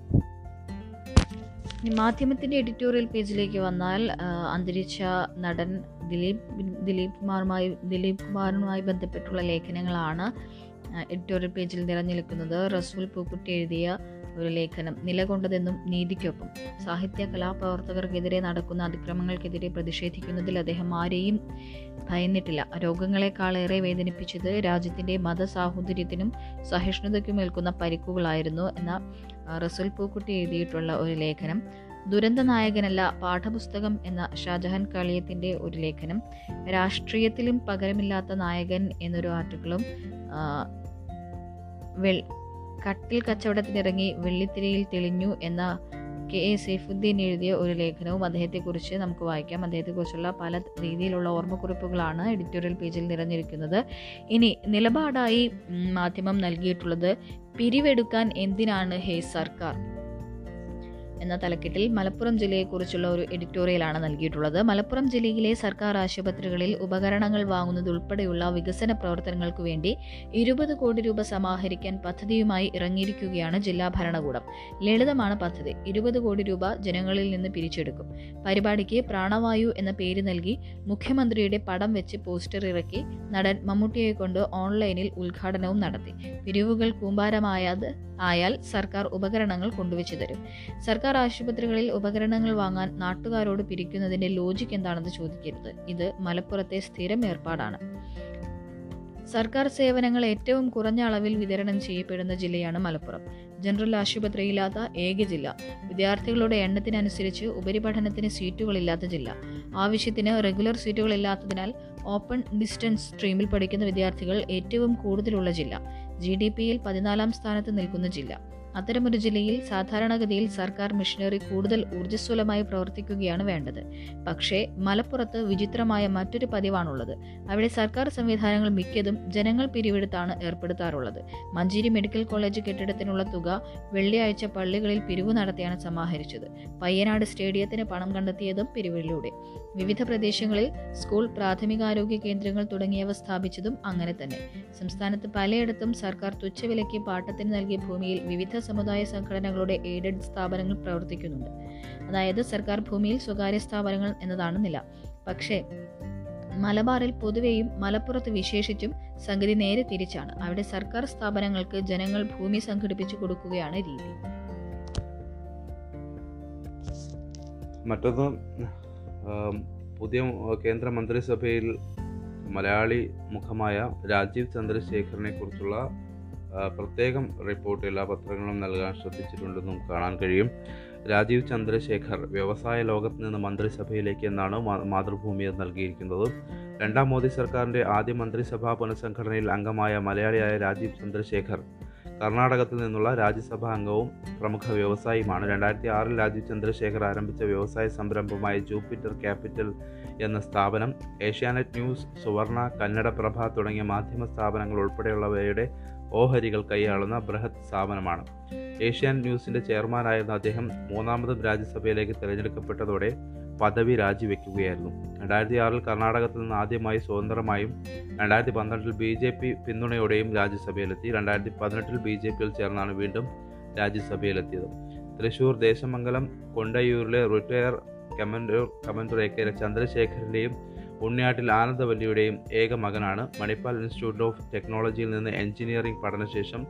മാധ്യമത്തിന്റെ എഡിറ്റോറിയൽ പേജിലേക്ക് വന്നാൽ അന്തരിച്ച നടൻ ദിലീപ് ദിലീപ് കുമാറുമായി ദിലീപ് കുമാറുമായി ബന്ധപ്പെട്ടുള്ള ലേഖനങ്ങളാണ് എഡിറ്റോറിയൽ പേജിൽ നിറഞ്ഞു നിൽക്കുന്നത് റസൂൽ പൂക്കുട്ടി എഴുതിയ ഒരു ലേഖനം നിലകൊണ്ടതെന്നും നീതിക്കൊപ്പം. സാഹിത്യ കലാപ്രവർത്തകർക്കെതിരെ നടക്കുന്ന അതിക്രമങ്ങൾക്കെതിരെ പ്രതിഷേധിക്കുന്നതിൽ അദ്ദേഹം ആരെയും ഭയന്നിട്ടില്ല. രോഗങ്ങളെക്കാളേറെ വേദനിപ്പിച്ചത് രാജ്യത്തിന്റെ മതസാഹോദര്യത്തിനും സഹിഷ്ണുതയ്ക്കും ഏൽക്കുന്ന പരിക്കുകളായിരുന്നു എന്ന റസുൽ പൂക്കുട്ടി എഴുതിയിട്ടുള്ള ഒരു ലേഖനം. ദുരന്ത നായകനല്ല പാഠപുസ്തകം എന്ന ഷാജഹാൻ കളിയത്തിന്റെ ഒരു ലേഖനം. രാഷ്ട്രീയത്തിലും പകരമില്ലാത്ത നായകൻ എന്നൊരു ആർട്ടിക്കിളും കട്ടിൽ കച്ചവടത്തിനിറങ്ങി വെള്ളിത്തിരയിൽ തെളിഞ്ഞു എന്ന കെ എ സൈഫുദ്ദീൻ എഴുതിയ ഒരു ലേഖനവും അദ്ദേഹത്തെക്കുറിച്ച് നമുക്ക് വായിക്കാം. അദ്ദേഹത്തെക്കുറിച്ചുള്ള പല രീതിയിലുള്ള ഓർമ്മക്കുറിപ്പുകളാണ് എഡിറ്റോറിയൽ പേജിൽ നിറഞ്ഞിരിക്കുന്നത്. ഇനി നിലപാടായി മാധ്യമം നൽകിയിട്ടുള്ളത് പിരിവെടുക്കാൻ എന്തിനാണ് ഹേ സർക്കാർ? എന്ന തലക്കെട്ടിൽ മലപ്പുറം ജില്ലയെക്കുറിച്ചുള്ള ഒരു എഡിറ്റോറിയലാണ് നൽകിയിട്ടുള്ളത്. മലപ്പുറം ജില്ലയിലെ സർക്കാർ ആശുപത്രികളിൽ ഉപകരണങ്ങൾ വാങ്ങുന്നതുൾപ്പെടെയുള്ള വികസന പ്രവർത്തനങ്ങൾക്കു വേണ്ടി ഇരുപത് കോടി രൂപ സമാഹരിക്കാൻ പദ്ധതിയുമായി ഇറങ്ങിയിരിക്കുകയാണ് ജില്ലാ ഭരണകൂടം. ലളിതമാണ് പദ്ധതി. ഇരുപത് കോടി രൂപ ജനങ്ങളിൽ നിന്ന് പിരിച്ചെടുക്കും. പരിപാടിക്ക് പ്രാണവായു എന്ന പേര് നൽകി മുഖ്യമന്ത്രിയുടെ പടം വെച്ച് പോസ്റ്റർ ഇറക്കി നടൻ മമ്മൂട്ടിയെ കൊണ്ട് ഓൺലൈനിൽ ഉദ്ഘാടനവും നടത്തി. പിരിവുകൾ കൂമ്പാരമായത് ആയാൽ സർക്കാർ ഉപകരണങ്ങൾ കൊണ്ടുവച്ചു തരും. സർക്കാർ ആശുപത്രികളിൽ ഉപകരണങ്ങൾ വാങ്ങാൻ നാട്ടുകാരോട് പിരിക്കുന്നതിന്റെ ലോജിക് എന്താണെന്ന് ചോദിക്കരുത്. ഇത് മലപ്പുറത്തെ സ്ഥിരം ഏർപ്പാടാണ്. സർക്കാർ സേവനങ്ങൾ ഏറ്റവും കുറഞ്ഞ അളവിൽ വിതരണം ചെയ്യപ്പെടുന്ന ജില്ലയാണ് മലപ്പുറം. ജനറൽ ആശുപത്രിയില്ലാത്ത ഏക ജില്ല. വിദ്യാർത്ഥികളുടെ എണ്ണത്തിനനുസരിച്ച് ഉപരിപഠനത്തിന് സീറ്റുകളില്ലാത്ത ജില്ല. ആവശ്യത്തിന് റെഗുലർ സീറ്റുകളില്ലാത്തതിനാൽ ഓപ്പൺ ഡിസ്റ്റൻസ് സ്ട്രീമിൽ പഠിക്കുന്ന വിദ്യാർത്ഥികൾ ഏറ്റവും കൂടുതലുള്ള ജില്ല. ജി ഡി പിയിൽ പതിനാലാം സ്ഥാനത്ത് നിൽക്കുന്ന ജില്ല. അത്തരമൊരു ജില്ലയിൽ സാധാരണഗതിയിൽ സർക്കാർ മിഷനറി കൂടുതൽ ഊർജസ്വലമായി പ്രവർത്തിക്കുകയാണ് വേണ്ടത്. പക്ഷേ മലപ്പുറത്ത് വിചിത്രമായ മറ്റൊരു പതിവാണുള്ളത്. അവിടെ സർക്കാർ സംവിധാനങ്ങൾ മിക്കതും ജനങ്ങൾ പിരിവെടുത്താണ് ഏർപ്പെടുത്താറുള്ളത്. മഞ്ചേരി മെഡിക്കൽ കോളേജ് കെട്ടിടത്തിനുള്ള തുക വെള്ളിയാഴ്ച പള്ളികളിൽ പിരിവ് നടത്തിയാണ് സമാഹരിച്ചത്. പയ്യനാട് സ്റ്റേഡിയത്തിന് പണം കണ്ടെത്തിയതും പിരിവിലൂടെ. വിവിധ പ്രദേശങ്ങളിൽ സ്കൂൾ പ്രാഥമികാരോഗ്യ കേന്ദ്രങ്ങൾ തുടങ്ങിയവ സ്ഥാപിച്ചതും അങ്ങനെ തന്നെ. സംസ്ഥാനത്ത് പലയിടത്തും സർക്കാർ തുച്ഛവിലയ്ക്ക് പാട്ടത്തിന് നൽകിയ ഭൂമിയിൽ വിവിധ സമുദായ സംഘടനകളുടെ എയ്ഡഡ് സ്ഥാപനങ്ങൾ പ്രവർത്തിക്കുന്നുണ്ട്. അതായത് സർക്കാർ ഭൂമിയിൽ സ്വകാര്യ സ്ഥാപനങ്ങൾ എന്നതാണ് നില. പക്ഷേ മലബാറിൽ പൊതുവെയും മലപ്പുറത്ത് വിശേഷിച്ചും സംഗതി നേരെ തിരിച്ചാണ്. അവിടെ സർക്കാർ സ്ഥാപനങ്ങൾക്ക് ജനങ്ങൾ ഭൂമി സംഘടിപ്പിച്ചു കൊടുക്കുകയാണ് രീതി. മറ്റൊന്ന് പുതിയ കേന്ദ്ര മന്ത്രിസഭയിൽ മലയാളി മുഖമായ രാജീവ് ചന്ദ്രശേഖറിനെ കുറിച്ചുള്ള പ്രത്യേകം റിപ്പോർട്ട് എല്ലാ പത്രങ്ങളും നൽകാൻ ശ്രദ്ധിച്ചിട്ടുണ്ടെന്നും കാണാൻ കഴിയും. രാജീവ് ചന്ദ്രശേഖർ വ്യവസായ ലോകത്ത് നിന്ന് മന്ത്രിസഭയിലേക്ക് എന്നാണ് മാതൃഭൂമി നൽകിയിരിക്കുന്നത്. രണ്ടാം മോദി സർക്കാരിന്റെ ആദ്യ മന്ത്രിസഭാ പുനഃസംഘടനയിൽ അംഗമായ മലയാളിയായ രാജീവ് ചന്ദ്രശേഖർ കർണാടകത്തിൽ നിന്നുള്ള രാജ്യസഭാ അംഗവും പ്രമുഖ വ്യവസായിയുമാണ്. രണ്ടായിരത്തി ആറിൽ രാജീവ് ചന്ദ്രശേഖർ ആരംഭിച്ച വ്യവസായ സംരംഭമായ ജൂപ്പിറ്റർ ക്യാപിറ്റൽ എന്ന സ്ഥാപനം ഏഷ്യാനെറ്റ് ന്യൂസ് സുവർണ കന്നഡ പ്രഭ തുടങ്ങിയ മാധ്യമ സ്ഥാപനങ്ങൾ ഉൾപ്പെടെയുള്ളവയുടെ ഓഹരികൾ കൈയാളുന്ന ബൃഹത് സ്ഥാപനമാണ്. ഏഷ്യൻ ന്യൂസിന്റെ ചെയർമാനായിരുന്ന അദ്ദേഹം മൂന്നാമതും രാജ്യസഭയിലേക്ക് തിരഞ്ഞെടുക്കപ്പെട്ടതോടെ പദവി രാജിവെക്കുകയായിരുന്നു. രണ്ടായിരത്തി ആറിൽ കർണാടകത്തിൽ നിന്ന് ആദ്യമായി സ്വതന്ത്രമായും രണ്ടായിരത്തി പന്ത്രണ്ടിൽ ബി ജെ പി പിന്തുണയോടെയും രാജ്യസഭയിലെത്തി. രണ്ടായിരത്തി പതിനെട്ടിൽ ബി ജെ പിയിൽ ചേർന്നാണ് വീണ്ടും രാജ്യസഭയിലെത്തിയത്. തൃശൂർ ദേശമംഗലം കൊണ്ടയൂരിലെ റിട്ടയർ കമൻഡർ കെ ചന്ദ്രശേഖരന്റെയും ഉണ്ണിയാട്ടിൽ ആനന്ദവല്ലിയുടെയും ഏക മകനാണ് മണിപ്പാൽ ഇൻസ്റ്റിറ്റ്യൂട്ട് ഓഫ് ടെക്നോളജിയിൽ നിന്ന് എഞ്ചിനീയറിംഗ് പഠനശേഷം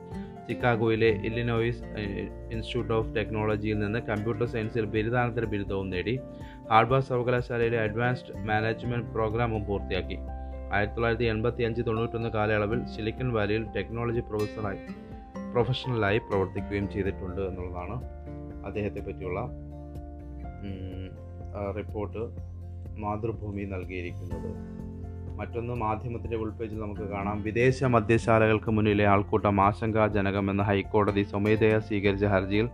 ചിക്കാഗോയിലെ ഇല്ലിനോയിസ് ഇൻസ്റ്റിറ്റ്യൂട്ട് ഓഫ് ടെക്നോളജിയിൽ നിന്ന് കമ്പ്യൂട്ടർ സയൻസിൽ ബിരുദാനന്തര ബിരുദവും നേടി ഹാർബാർ സർവകലാശാലയിലെ അഡ്വാൻസ്ഡ് മാനേജ്മെന്റ് പ്രോഗ്രാമും പൂർത്തിയാക്കി. ആയിരത്തി തൊള്ളായിരത്തി എൺപത്തി അഞ്ച് തൊണ്ണൂറ്റൊന്ന് കാലയളവിൽ സിലിക്കൺ വാലിയിൽ ടെക്നോളജി പ്രൊഫസറായി പ്രൊഫഷണലായി പ്രവർത്തിക്കുകയും ചെയ്തിട്ടുണ്ട് എന്നുള്ളതാണ് അദ്ദേഹത്തെ പറ്റിയുള്ള റിപ്പോർട്ട്. മാതൃഭൂമി നൽകിയിരിക്കുന്നത്. മറ്റൊന്ന് മാധ്യമത്തിന്റെ ഉൾപേജിൽ നമുക്ക് കാണാം. വിദേശ മദ്യശാലകൾക്ക് മുന്നിലെ ആൾക്കൂട്ടം ആശങ്കാജനകമെന്ന് ഹൈക്കോടതി സ്വമേധയാ സ്വീകരിച്ച ഹർജിയിൽ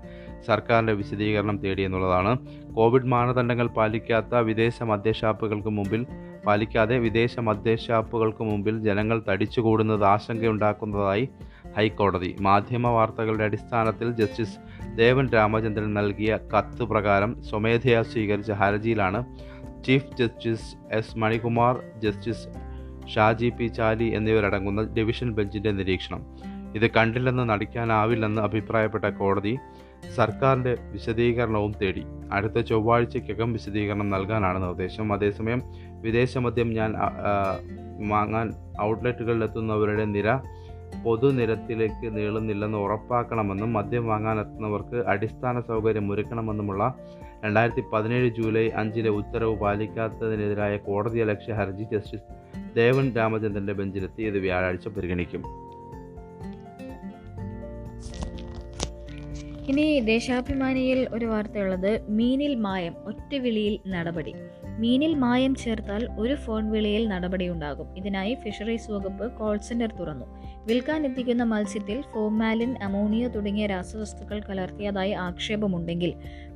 സർക്കാരിന്റെ വിശദീകരണം തേടിയെന്നുള്ളതാണ് കോവിഡ് മാനദണ്ഡങ്ങൾ പാലിക്കാത്ത വിദേശ മദ്യഷാപ്പുകൾക്ക് മുമ്പിൽ പാലിക്കാതെ വിദേശ മദ്യഷാപ്പുകൾക്ക് മുമ്പിൽ ജനങ്ങൾ തടിച്ചുകൂടുന്നത് ആശങ്കയുണ്ടാക്കുന്നതായി ഹൈക്കോടതി. മാധ്യമ വാർത്തകളുടെ അടിസ്ഥാനത്തിൽ ജസ്റ്റിസ് ദേവൻ രാമചന്ദ്രൻ നൽകിയ കത്ത് പ്രകാരം സ്വമേധയാ സ്വീകരിച്ച ഹർജിയിലാണ് chief justice S Manikumar justice Shaji P Chaly എന്നിവരടങ്ങുന്ന ഡിവിഷൻ ബെഞ്ചിന്റെ നിരീക്ഷണം. ഇത് കണ്ടില്ലെന്ന് നടിക്കാനാവില്ലെന്ന് അഭിപ്രായപ്പെട്ട കോടതി സർക്കാരിന്റെ വിശദീകരണവും തേടി. അടുത്ത ചൊവ്വാഴ്ചയ്ക്കകം വിശദീകരണം നൽകാനാണ് നിർദ്ദേശം. അതേസമയം വിദേശ മദ്യം ഞാൻ വാങ്ങാൻ ഔട്ട്ലെറ്റുകളിലെത്തുന്നവരുടെ നിര പൊതുനിരത്തിലേക്ക് നീളുന്നില്ലെന്ന് ഉറപ്പാക്കണമെന്നും മദ്യം വാങ്ങാനെത്തുന്നവർക്ക് അടിസ്ഥാന സൗകര്യം ഒരുക്കണമെന്നുമുള്ള രണ്ടായിരത്തി പതിനേഴ് ജൂലൈ അഞ്ചിലെ ഉത്തരവ് പാലിക്കാത്തതിനെതിരായ കോടതി അലക്ഷ്യ ഹർജി ജസ്റ്റിസ് ദേവൻ രാമചന്ദ്രന്റെ ബെഞ്ചിലെത്തി ഇത് വ്യാഴാഴ്ച പരിഗണിക്കും. ഇനി ദേശാഭിമാനിയിൽ ഒരു വാർത്തയുള്ളത്. മീനിൽ മായം ഒറ്റ വിളിയിൽ നടപടി. മീനിൽ മായം ചേർത്താൽ ഒരു ഫോൺ വിളിയിൽ നടപടിയുണ്ടാകും. ഇതിനായി ഫിഷറീസ് വകുപ്പ് കോൾ സെന്റർ തുറന്നു. വിൽക്കാൻ എത്തിക്കുന്ന മത്സ്യത്തിൽ ഫോമാലിൻ അമോണിയ തുടങ്ങിയ രാസവസ്തുക്കൾ കലർത്തിയതായി ആക്ഷേപമുണ്ടെങ്കിൽ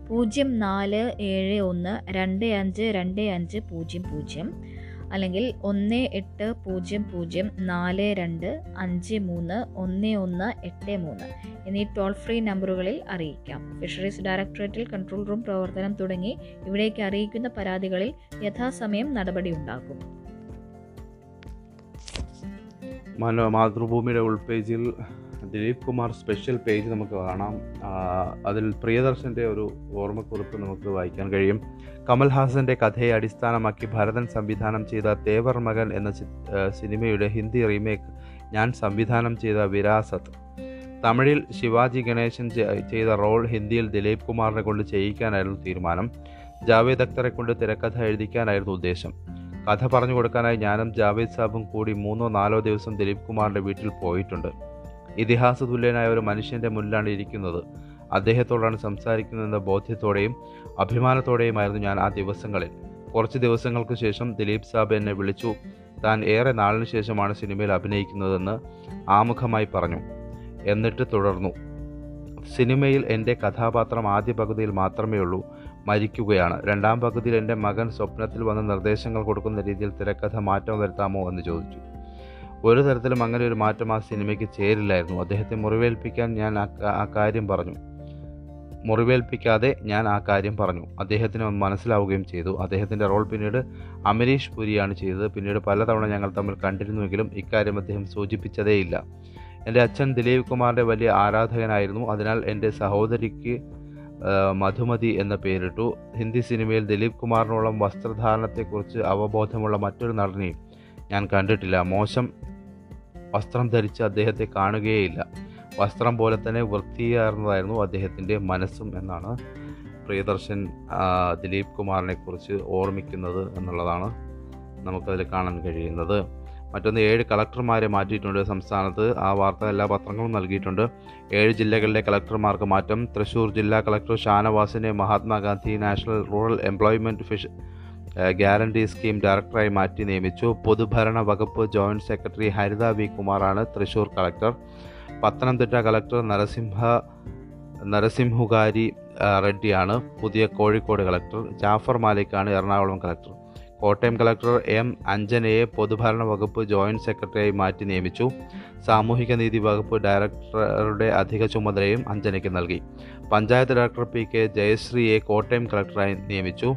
പൂജ്യം നാല് ഏഴ് ഒന്ന് രണ്ട് അഞ്ച് രണ്ട് അഞ്ച് പൂജ്യം പൂജ്യം അല്ലെങ്കിൽ ഒന്ന് എട്ട് പൂജ്യം പൂജ്യം നാല് രണ്ട് അഞ്ച് മൂന്ന് ഒന്ന് ഒന്ന് എട്ട് മൂന്ന് എന്നീ ടോൾ ഫ്രീ നമ്പറുകളിൽ അറിയിക്കാം. ഫിഷറീസ് ഡയറക്ടറേറ്റിൽ കൺട്രോൾ റൂം പ്രവർത്തനം തുടങ്ങി ഇവിടേക്ക് അറിയിക്കുന്ന പരാതികളിൽ യഥാസമയം നടപടി ഉണ്ടാകും. മനോ മാതൃഭൂമിയുടെ ഉൾപേജിൽ ദിലീപ് കുമാർ സ്പെഷ്യൽ പേജ് നമുക്ക് കാണാം. അതിൽ പ്രിയദർശന്റെ ഒരു ഓർമ്മക്കുറിപ്പ് നമുക്ക് വായിക്കാൻ കഴിയും. കമൽഹാസന്റെ കഥയെ അടിസ്ഥാനമാക്കി ഭരതൻ സംവിധാനം ചെയ്ത തേവർ മകൻ എന്ന സിനിമയുടെ ഹിന്ദി റീമേക്ക് ഞാൻ സംവിധാനം ചെയ്ത വിരാസത്ത്. തമിഴിൽ ശിവാജി ഗണേശൻ ചെയ്ത റോൾ ഹിന്ദിയിൽ ദിലീപ് കുമാറിനെ കൊണ്ട് ചെയ്യിക്കാനായിരുന്നു തീരുമാനം. ജാവേദ് അക്തറെ കൊണ്ട് തിരക്കഥ എഴുതിക്കാനായിരുന്നു ഉദ്ദേശം. കഥ പറഞ്ഞു കൊടുക്കാനായി ഞാനും ജാവേദ് സാബും കൂടി മൂന്നോ നാലോ ദിവസം ദിലീപ് കുമാറിന്റെ വീട്ടിൽ പോയിട്ടുണ്ട്. ഇതിഹാസ തുല്യനായ ഒരു മനുഷ്യന്റെ മുന്നിലാണ് ഇരിക്കുന്നത്. അദ്ദേഹത്തോടാണ് സംസാരിക്കുന്നതെന്ന ബോധ്യത്തോടെയും അഭിമാനത്തോടെയുമായിരുന്നു ഞാൻ ആ ദിവസങ്ങളിൽ. കുറച്ച് ദിവസങ്ങൾക്ക് ശേഷം ദിലീപ് സാബ് എന്നെ വിളിച്ചു. താൻ ഏറെ നാളിന് ശേഷമാണ് സിനിമയിൽ അഭിനയിക്കുന്നതെന്ന് ആമുഖമായി പറഞ്ഞു. എന്നിട്ട് തുടർന്നു. സിനിമയിൽ എന്റെ കഥാപാത്രം ആദ്യ പകുതിയിൽ മാത്രമേ ഉള്ളൂ. മരിക്കുകയാണ്. രണ്ടാം പകുതിയിൽ എന്റെ മകൻ സ്വപ്നത്തിൽ വന്ന് നിർദ്ദേശങ്ങൾ കൊടുക്കുന്ന രീതിയിൽ തിരക്കഥ മാറ്റം വരുത്താമോ എന്ന് ചോദിച്ചു. ഒരു തരത്തിലും അങ്ങനെ ഒരു മാറ്റം ആ സിനിമയ്ക്ക് ചേരില്ലായിരുന്നു. അദ്ദേഹത്തെ മുറിവേൽപ്പിക്കാൻ ഞാൻ ആ കാര്യം പറഞ്ഞു. മുറിവേൽപ്പിക്കാതെ ഞാൻ ആ കാര്യം പറഞ്ഞു. അദ്ദേഹത്തിന് മനസ്സിലാവുകയും ചെയ്തു. അദ്ദേഹത്തിന്റെ റോൾ പിന്നീട് അമരീഷ് പുരിയാണ് ചെയ്തത്. പിന്നീട് പലതവണ ഞങ്ങൾ തമ്മിൽ കണ്ടിരുന്നുവെങ്കിലും ഇക്കാര്യം അദ്ദേഹം സൂചിപ്പിച്ചതേയില്ല. എന്റെ അച്ഛൻ ദിലീപ് കുമാറിന്റെ വലിയ ആരാധകനായിരുന്നു. അതിനാൽ എന്റെ സഹോദരിക്ക് മധുമതി എന്ന പേരിട്ടു. ഹിന്ദി സിനിമയിൽ ദിലീപ് കുമാറിനോളം വസ്ത്രധാരണത്തെക്കുറിച്ച് അവബോധമുള്ള മറ്റൊരു നടനെയും ഞാൻ കണ്ടിട്ടില്ല. മോശം വസ്ത്രം ധരിച്ച് അദ്ദേഹത്തെ കാണുകയേയില്ല. വസ്ത്രം പോലെ തന്നെ വൃത്തിയാർന്നതായിരുന്നു അദ്ദേഹത്തിന്റെ മനസ്സും എന്നാണ് പ്രിയദർശൻ ദിലീപ് കുമാറിനെ കുറിച്ച് ഓർമ്മിക്കുന്നത് എന്നുള്ളതാണ് നമുക്കതിൽ കാണാൻ കഴിയുന്നത്. മറ്റൊന്ന് ഏഴ് കളക്ടർമാരെ മാറ്റിയിട്ടുണ്ട് സംസ്ഥാനത്ത്. ആ വാർത്ത എല്ലാ പത്രങ്ങളും നൽകിയിട്ടുണ്ട്. ഏഴ് ജില്ലകളിലെ കളക്ടർമാർക്ക് മാറ്റം. തൃശൂർ ജില്ലാ collector ഷാനവാസിനെ Mahatma Gandhi national rural employment fish guarantee scheme ഡയറക്ടറായി മാറ്റി നിയമിച്ചു. പൊതുഭരണ വകുപ്പ് ജോയിന്റ് സെക്രട്ടറി ഹരിത വി കുമാറാണ് തൃശൂർ കളക്ടർ. പത്തനംതിട്ട കളക്ടർ നരസിംഹ നരസിംഹുകാരി റെഡ്ഡിയാണ്. പുതിയ Kozhikode collector Jafar മാലിക്കാണ് Ernakulam collector. Kottayam collector M അഞ്ജനയെ പൊതുഭരണ വകുപ്പ് ജോയിന്റ് സെക്രട്ടറിയായി മാറ്റി നിയമിച്ചു. സാമൂഹിക നീതി വകുപ്പ് ഡയറക്ടറുടെ അധിക ചുമതലയും അഞ്ജനയ്ക്ക് നൽകി. പഞ്ചായത്ത് ഡയറക്ടർ പി കെ ജയശ്രീയെ കോട്ടയം കളക്ടറായി നിയമിച്ചു.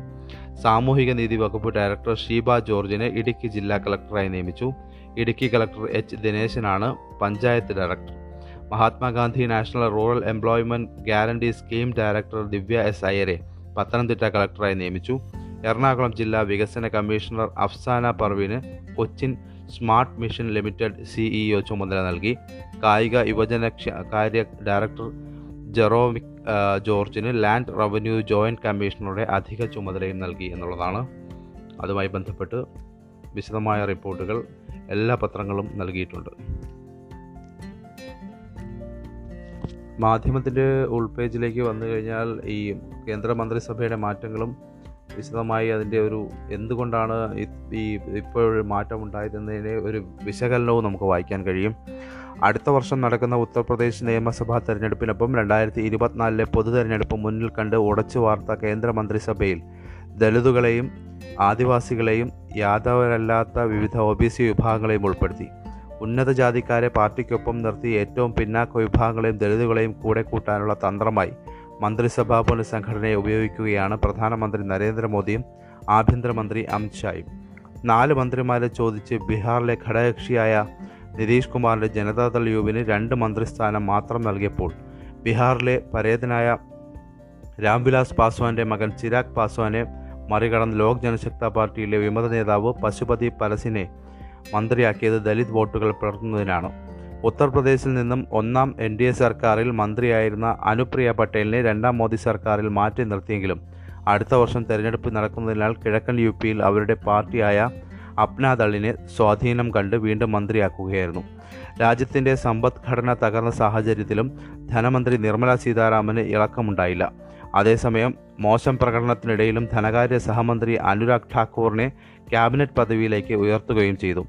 സാമൂഹിക നീതി വകുപ്പ് ഡയറക്ടർ ഷീബ ജോർജിനെ ഇടുക്കി ജില്ലാ കളക്ടറായി നിയമിച്ചു. Idukki collector H ദിനേശനാണ് panchayat director. Mahatma Gandhi national rural employment guarantee scheme director Divya S അയ്യരെ Pathanamthitta കളക്ടറായി നിയമിച്ചു. എറണാകുളം ജില്ലാ വികസന commissioner Afsana പർവീന് Cochin smart mission limited CEO ചുമതല നൽകി. കായിക യുവജന കാര്യ ഡയറക്ടർ ജെറോമിക് ജോർജിന് ലാൻഡ് റവന്യൂ ജോയിന്റ് കമ്മീഷണറുടെ അധിക ചുമതലയും നൽകി എന്നുള്ളതാണ്. അതുമായി ബന്ധപ്പെട്ട് വിശദമായ റിപ്പോർട്ടുകൾ എല്ലാ പത്രങ്ങളും നൽകിയിട്ടുണ്ട്. മാധ്യമത്തിന്റെ ഉൾപേജിലേക്ക് വന്നു കഴിഞ്ഞാൽ ഈ കേന്ദ്രമന്ത്രിസഭയുടെ മാറ്റങ്ങളും വിശദമായി അതിന്റെ ഒരു എന്തുകൊണ്ടാണ് ഈ- ഇപ്പോഴൊരു മാറ്റം ഉണ്ടായതെന്നതിന്റെ ഒരു വിശകലനവും നമുക്ക് വായിക്കാൻ കഴിയും. അടുത്ത വർഷം നടക്കുന്ന ഉത്തർപ്രദേശ് നിയമസഭാ തെരഞ്ഞെടുപ്പിനൊപ്പം രണ്ടായിരത്തി ഇരുപത്തിനാലിലെ പൊതു തെരഞ്ഞെടുപ്പ് മുന്നിൽ കണ്ട് ഉടച്ചു വാർത്ത കേന്ദ്ര മന്ത്രിസഭയിൽ ദളിതുകളെയും ആദിവാസികളെയും യാദവരല്ലാത്ത വിവിധ ഒ ബി സി വിഭാഗങ്ങളെയും ഉൾപ്പെടുത്തി. ഉന്നത ജാതിക്കാരെ പാർട്ടിക്കൊപ്പം നിർത്തി ഏറ്റവും പിന്നാക്ക വിഭാഗങ്ങളെയും ദളിതുകളെയും കൂടെ കൂട്ടാനുള്ള തന്ത്രമായി മന്ത്രിസഭാ സംഘടനയെ ഉപയോഗിക്കുകയാണ് പ്രധാനമന്ത്രി നരേന്ദ്രമോദിയും ആഭ്യന്തരമന്ത്രി അമിത്ഷായും നാല് മന്ത്രിമാരെ ചോദിച്ച് ബീഹാറിലെ ഘടകകക്ഷിയായ നിതീഷ് കുമാറിന്റെ ജനതാദൾ യുവിന് രണ്ട് മന്ത്രിസ്ഥാനം മാത്രം നൽകിയപ്പോൾ ബീഹാറിലെ പരേതനായ രാംവിലാസ് പാസ്വാന്റെ മകൻ ചിരാഗ് പാസ്വാനെ മറികടന്ന് ലോക് ജനശക്ത പാർട്ടിയിലെ വിമത നേതാവ് പശുപതി പരസിനെ മന്ത്രിയാക്കിയത് ദലിത് വോട്ടുകൾ പിളർത്തുന്നതിനാണ് ഉത്തർപ്രദേശിൽ നിന്നും ഒന്നാം എൻ ഡി എ സർക്കാരിൽ മന്ത്രിയായിരുന്ന അനുപ്രിയ പട്ടേലിനെ രണ്ടാം മോദി സർക്കാരിൽ മാറ്റി നിർത്തിയെങ്കിലും അടുത്ത വർഷം തെരഞ്ഞെടുപ്പ് നടക്കുന്നതിനാൽ കിഴക്കൻ യു പിയിൽ അവരുടെ പാർട്ടിയായ അപ്നാദളിനെ സ്വാധീനം കണ്ട് വീണ്ടും മന്ത്രിയാക്കുകയായിരുന്നു. രാജ്യത്തിന്റെ സമ്പദ്ഘടന തകർന്ന സാഹചര്യത്തിലും ധനമന്ത്രി നിർമ്മല സീതാരാമന് ഇളക്കമുണ്ടായില്ല. അതേസമയം മോശം പ്രകടനത്തിനിടയിലും ധനകാര്യ സഹമന്ത്രി അനുരാഗ് ഠാക്കൂറിനെ ക്യാബിനറ്റ് പദവിയിലേക്ക് ഉയർത്തുകയും ചെയ്തു.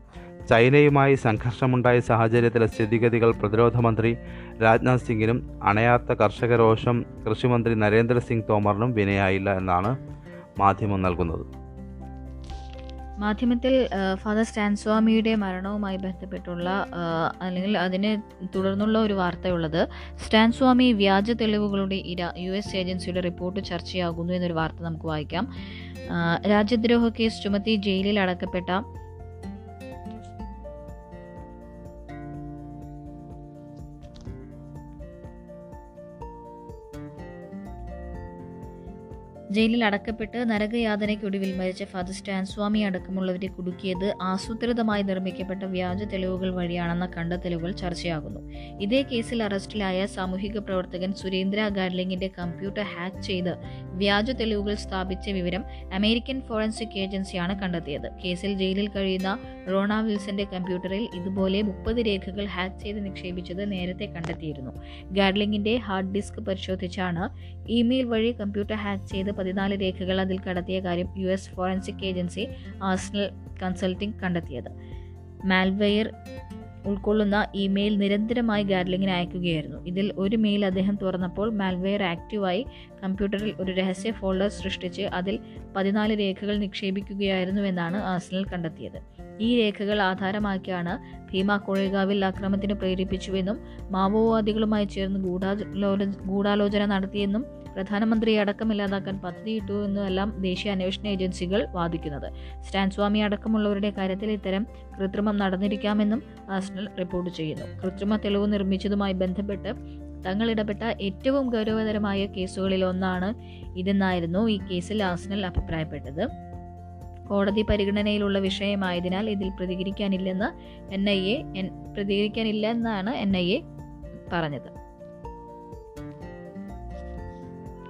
ചൈനയുമായി സംഘർഷമുണ്ടായ സാഹചര്യത്തിലെ സ്ഥിതിഗതികൾ പ്രതിരോധ മന്ത്രി രാജ്നാഥ് സിംഗിനും അണയാത്ത കർഷക രോഷം കൃഷിമന്ത്രി നരേന്ദ്രസിംഗ് തോമറിനും വിനയായില്ല എന്നാണ് മാധ്യമം നൽകുന്നത്. മാധ്യമത്തിൽ ഫാദർ സ്റ്റാൻസ്വാമിയുടെ മരണവുമായി ബന്ധപ്പെട്ടുള്ള അല്ലെങ്കിൽ അതിനെ തുടർന്നുള്ള ഒരു വാർത്തയുള്ളത് സ്റ്റാൻസ്വാമി വ്യാജ തെളിവുകളുടെ ഇര യു എസ് ഏജൻസിയുടെ റിപ്പോർട്ട് ചർച്ചയാകുന്നു എന്നൊരു വാർത്ത നമുക്ക് വായിക്കാം. രാജ്യദ്രോഹ കേസ് ചുമത്തി ജയിലിൽ അടക്കപ്പെട്ട ജയിലിൽ അടക്കപ്പെട്ട് നരകയാതനയ്ക്കൊടുവിൽ മരിച്ച ഫാദർ സ്റ്റാൻസ്വാമി അടക്കമുള്ളവരെ കുടുക്കിയത് ആസൂത്രിതമായി നിർമ്മിക്കപ്പെട്ട വ്യാജ തെളിവുകൾ വഴിയാണെന്ന കണ്ടെത്തലുകൾ ചർച്ചയാകുന്നു. ഇതേ കേസിൽ അറസ്റ്റിലായ സാമൂഹിക പ്രവർത്തകൻ സുരേന്ദ്ര ഗാഡ്ലിംഗിന്റെ കമ്പ്യൂട്ടർ ഹാക്ക് ചെയ്ത് വ്യാജ തെളിവുകൾ സ്ഥാപിച്ച വിവരം അമേരിക്കൻ ഫോറൻസിക് ഏജൻസിയാണ് കണ്ടെത്തിയത്. കേസിൽ ജയിലിൽ കഴിയുന്ന റോണ വിൽസന്റെ കമ്പ്യൂട്ടറിൽ ഇതുപോലെ മുപ്പത് രേഖകൾ ഹാക്ക് ചെയ്ത് നിക്ഷേപിച്ചത് നേരത്തെ കണ്ടെത്തിയിരുന്നു. ഗാഡ്ലിംഗിന്റെ ഹാർഡ് ഡിസ്ക് പരിശോധിച്ചാണ് ഇമെയിൽ വഴി കമ്പ്യൂട്ടർ ഹാക്ക് ചെയ്ത് പതിനാല് രേഖകൾ അതിൽ കടത്തിയ കാര്യം U S forensic agency arsenal consulting കണ്ടെത്തിയത്. മാൽവെയർ ഉൾക്കൊള്ളുന്ന ഇമെയിൽ നിരന്തരമായി ഗാർലിങ്ങിന് അയക്കുകയായിരുന്നു. ഇതിൽ ഒരു മെയിൽ അദ്ദേഹം തുറന്നപ്പോൾ മാൽവെയർ ആക്റ്റീവായി കമ്പ്യൂട്ടറിൽ ഒരു രഹസ്യ ഫോൾഡർ സൃഷ്ടിച്ച് അതിൽ പതിനാല് രേഖകൾ നിക്ഷേപിക്കുകയായിരുന്നുവെന്നാണ് ആസ്നൽ കണ്ടെത്തിയത്. ഈ രേഖകൾ ആധാരമാക്കിയാണ് ഭീമ കൊഴേഗാവിൽ അക്രമത്തിന് പ്രേരിപ്പിച്ചുവെന്നും മാവോവാദികളുമായി ചേർന്ന് ഗൂഢാലോച ഗൂഢാലോചന നടത്തിയെന്നും പ്രധാനമന്ത്രിയെ അടക്കം ഇല്ലാതാക്കാൻ പദ്ധതിയിട്ടു എന്നെല്ലാം ദേശീയ അന്വേഷണ ഏജൻസികൾ വാദിക്കുന്നത്. സ്റ്റാൻസ്വാമി അടക്കമുള്ളവരുടെ കാര്യത്തിൽ ഇത്തരം കൃത്രിമം നടന്നിരിക്കാമെന്നും ആസ്നൽ റിപ്പോർട്ട് ചെയ്യുന്നു. കൃത്രിമ തെളിവ് നിർമ്മിച്ചതുമായി ബന്ധപ്പെട്ട് തങ്ങൾ ഇടപെട്ട ഏറ്റവും ഗൗരവതരമായ കേസുകളിൽ ഒന്നാണ് ഇതെന്നായിരുന്നു ഈ കേസിൽ ആസ്നൽ അഭിപ്രായപ്പെട്ടത്. കോടതി പരിഗണനയിലുള്ള വിഷയമായതിനാൽ ഇതിൽ പ്രതികരിക്കാനില്ലെന്ന് എൻ ഐ എ പ്രതികരിക്കാനില്ല എന്നാണ് എൻ ഐ എ പറഞ്ഞത്.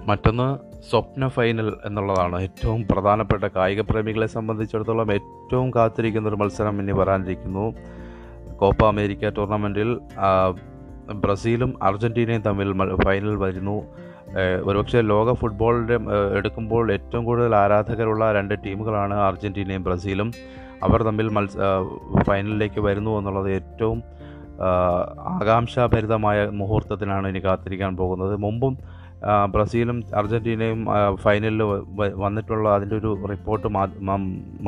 മറ്റൊന്ന് സ്വപ്ന ഫൈനൽ എന്നുള്ളതാണ്. ഏറ്റവും പ്രധാനപ്പെട്ട കായിക പ്രേമികളെ സംബന്ധിച്ചിടത്തോളം ഏറ്റവും കാത്തിരിക്കുന്ന ഒരു മത്സരം ഇനി വരാനിരിക്കുന്നു. കോപ്പ അമേരിക്ക ടൂർണമെന്റിൽ ബ്രസീലും അർജന്റീനയും തമ്മിൽ ഫൈനൽ വരുന്നു. ഒരുപക്ഷെ ലോക ഫുട്ബോളിന്റെ എടുക്കുമ്പോൾ ഏറ്റവും കൂടുതൽ ആരാധകരുള്ള രണ്ട് ടീമുകളാണ് അർജന്റീനയും ബ്രസീലും. അവർ തമ്മിൽ മത്സ ഫൈനലിലേക്ക് വരുന്നു എന്നുള്ളത് ഏറ്റവും ആകാംക്ഷാഭരിതമായ മുഹൂർത്തത്തിനാണ് ഇനി കാത്തിരിക്കാൻ പോകുന്നത്. മുമ്പും ബ്രസീലും അർജന്റീനയും ഫൈനലിൽ വന്നിട്ടുള്ള അതിന്റെ ഒരു റിപ്പോർട്ട്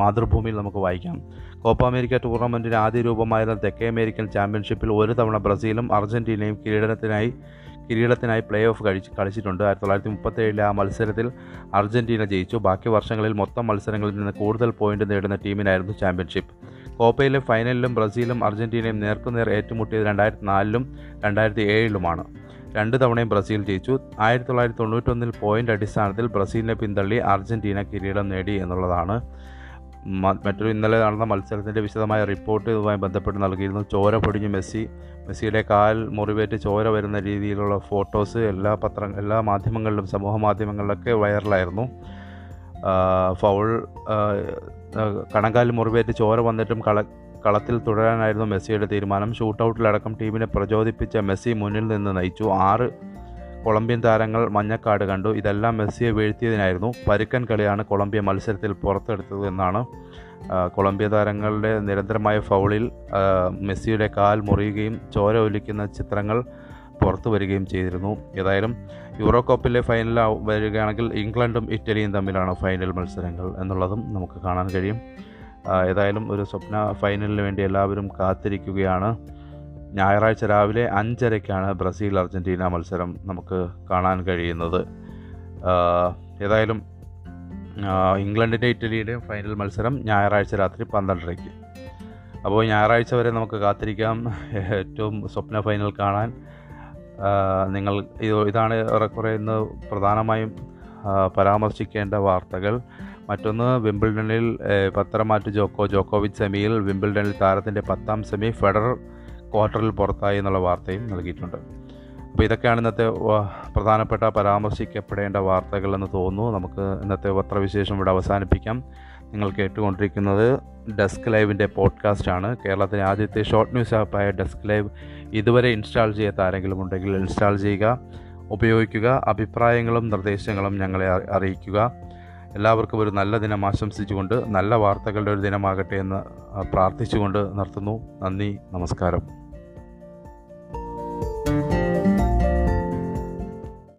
മാതൃഭൂമിയിൽ നമുക്ക് വായിക്കാം. കോപ്പ അമേരിക്ക ടൂർണമെന്റിന് ആദ്യ രൂപമായിരുന്ന തെക്കേ അമേരിക്കൻ ചാമ്പ്യൻഷിപ്പിൽ ഒരു തവണ ബ്രസീലും അർജന്റീനയും കിരീടത്തിനായി കിരീടത്തിനായി പ്ലേ ഓഫ് കഴിച്ച് കളിച്ചിട്ടുണ്ട്. ആയിരത്തി തൊള്ളായിരത്തി മുപ്പത്തേഴിലെ ആ മത്സരത്തിൽ അർജന്റീന ജയിച്ചു. ബാക്കി വർഷങ്ങളിൽ മൊത്തം മത്സരങ്ങളിൽ നിന്ന് കൂടുതൽ പോയിന്റ് നേടുന്ന ടീമിനായിരുന്നു ചാമ്പ്യൻഷിപ്പ് കോപ്പയിലെ ഫൈനലിലും ബ്രസീലും അർജന്റീനയും നേർക്കുനേർ ഏറ്റുമുട്ടിയത് രണ്ടായിരത്തി നാലിലും രണ്ടായിരത്തി ഏഴിലുമാണ് രണ്ട് തവണയും ബ്രസീൽ ജയിച്ചു. ആയിരത്തി തൊള്ളായിരത്തി തൊണ്ണൂറ്റൊന്നിൽ പോയിന്റ് അടിസ്ഥാനത്തിൽ ബ്രസീലിനെ പിന്തള്ളി അർജന്റീന കിരീടം നേടി എന്നുള്ളതാണ്. മറ്റൊരു ഇന്നലെ നടന്ന മത്സരത്തിന്റെ വിശദമായ റിപ്പോർട്ട് ഇതുമായി ബന്ധപ്പെട്ട് നൽകിയിരുന്നു. ചോര പൊടിഞ്ഞ് മെസ്സി മെസ്സിയുടെ കാൽ മുറിവേറ്റ് ചോര വരുന്ന രീതിയിലുള്ള ഫോട്ടോസ് എല്ലാ പത്ര എല്ലാ മാധ്യമങ്ങളിലും സമൂഹ മാധ്യമങ്ങളിലൊക്കെ വൈറലായിരുന്നു ഫൗൾ കണങ്കാലിൽ മുറിവേറ്റ് ചോര വന്നിട്ടും കള കളത്തിൽ തുടരാനായിരുന്നു മെസ്സിയുടെ തീരുമാനം. ഷൂട്ടൗട്ടിലടക്കം ടീമിനെ പ്രചോദിപ്പിച്ച മെസ്സി മുന്നിൽ നിന്ന് നയിച്ചു. ആറ് കൊളംബിയൻ താരങ്ങൾ മഞ്ഞക്കാട് കണ്ടു. ഇതെല്ലാം മെസ്സിയെ വീഴ്ത്തിയതിനായിരുന്നു. പരുക്കൻ കളിയാണ് കൊളംബിയ മത്സരത്തിൽ പുറത്തെടുത്തത് എന്നാണ് കൊളംബിയ താരങ്ങളുടെ നിരന്തരമായ ഫൗളിൽ മെസ്സിയുടെ കാൽ മുറിയുകയും ചോര ഒലിക്കുന്ന ചിത്രങ്ങൾ പുറത്തു വരികയും ചെയ്തിരുന്നു. ഏതായാലും യൂറോ കപ്പിലെ ഫൈനൽ വരികയാണെങ്കിൽ ഇംഗ്ലണ്ടും ഇറ്റലിയും തമ്മിലാണ് ഫൈനൽ മത്സരങ്ങൾ എന്നുള്ളതും നമുക്ക് കാണാൻ കഴിയും. ഏതായാലും ഒരു സ്വപ്ന ഫൈനലിന് വേണ്ടി എല്ലാവരും കാത്തിരിക്കുകയാണ്. ഞായറാഴ്ച രാവിലെ അഞ്ചരയ്ക്കാണ് ബ്രസീൽ അർജന്റീന മത്സരം നമുക്ക് കാണാൻ കഴിയുന്നത്. ഏതായാലും ഇംഗ്ലണ്ടിന്റെ ഇറ്റലിയുടെയും ഫൈനൽ മത്സരം ഞായറാഴ്ച രാത്രി പന്ത്രണ്ടരയ്ക്ക്. അപ്പോൾ ഞായറാഴ്ച വരെ നമുക്ക് കാത്തിരിക്കാം. ഏറ്റവും സ്വപ്ന ഫൈനൽ കാണാൻ നിങ്ങൾ ഇതാണ് ഏറെക്കുറെ ഇന്ന് പ്രധാനമായും പരാമർശിക്കേണ്ട വാർത്തകൾ. മറ്റൊന്ന് വിംബിൾഡണിൽ പത്തരമാറ്റ് ജോക്കോ ജോക്കോവിച്ച് സെമിയിൽ വിംബിൾഡണിൽ താരത്തിന്റെ പത്താം സെമി ഫെഡറൽ ക്വാർട്ടറിൽ പുറത്തായി എന്നുള്ള വാർത്തയും നൽകിയിട്ടുണ്ട്. അപ്പോൾ ഇതൊക്കെയാണ് ഇന്നത്തെ പ്രധാനപ്പെട്ട പരാമർശിക്കപ്പെടേണ്ട വാർത്തകളെന്ന് തോന്നുന്നു. നമുക്ക് ഇന്നത്തെ പത്രവിശേഷം ഇവിടെ അവസാനിപ്പിക്കാം. നിങ്ങൾ കേട്ടുകൊണ്ടിരിക്കുന്നത് ഡെസ്ക് ലൈവിന്റെ പോഡ്കാസ്റ്റാണ് കേരളത്തിലെ ആദ്യത്തെ ഷോർട്ട് ന്യൂസ് ആപ്പായ ഡെസ്ക് ലൈവ് ഇതുവരെ ഇൻസ്റ്റാൾ ചെയ്യാത്ത ആരെങ്കിലും ഉണ്ടെങ്കിൽ ഇൻസ്റ്റാൾ ചെയ്യുക ഉപയോഗിക്കുക അഭിപ്രായങ്ങളും നിർദ്ദേശങ്ങളും ഞങ്ങളെ അറിയിക്കുക. എല്ലാവർക്കും ഒരു നല്ല ദിനം ആശംസിച്ചുകൊണ്ട് നല്ല വാർത്തകളുടെ ഒരു ദിനമാകട്ടെ എന്ന് പ്രാർത്ഥിച്ചുകൊണ്ട് നിർത്തുന്നു. നന്ദി നമസ്കാരം.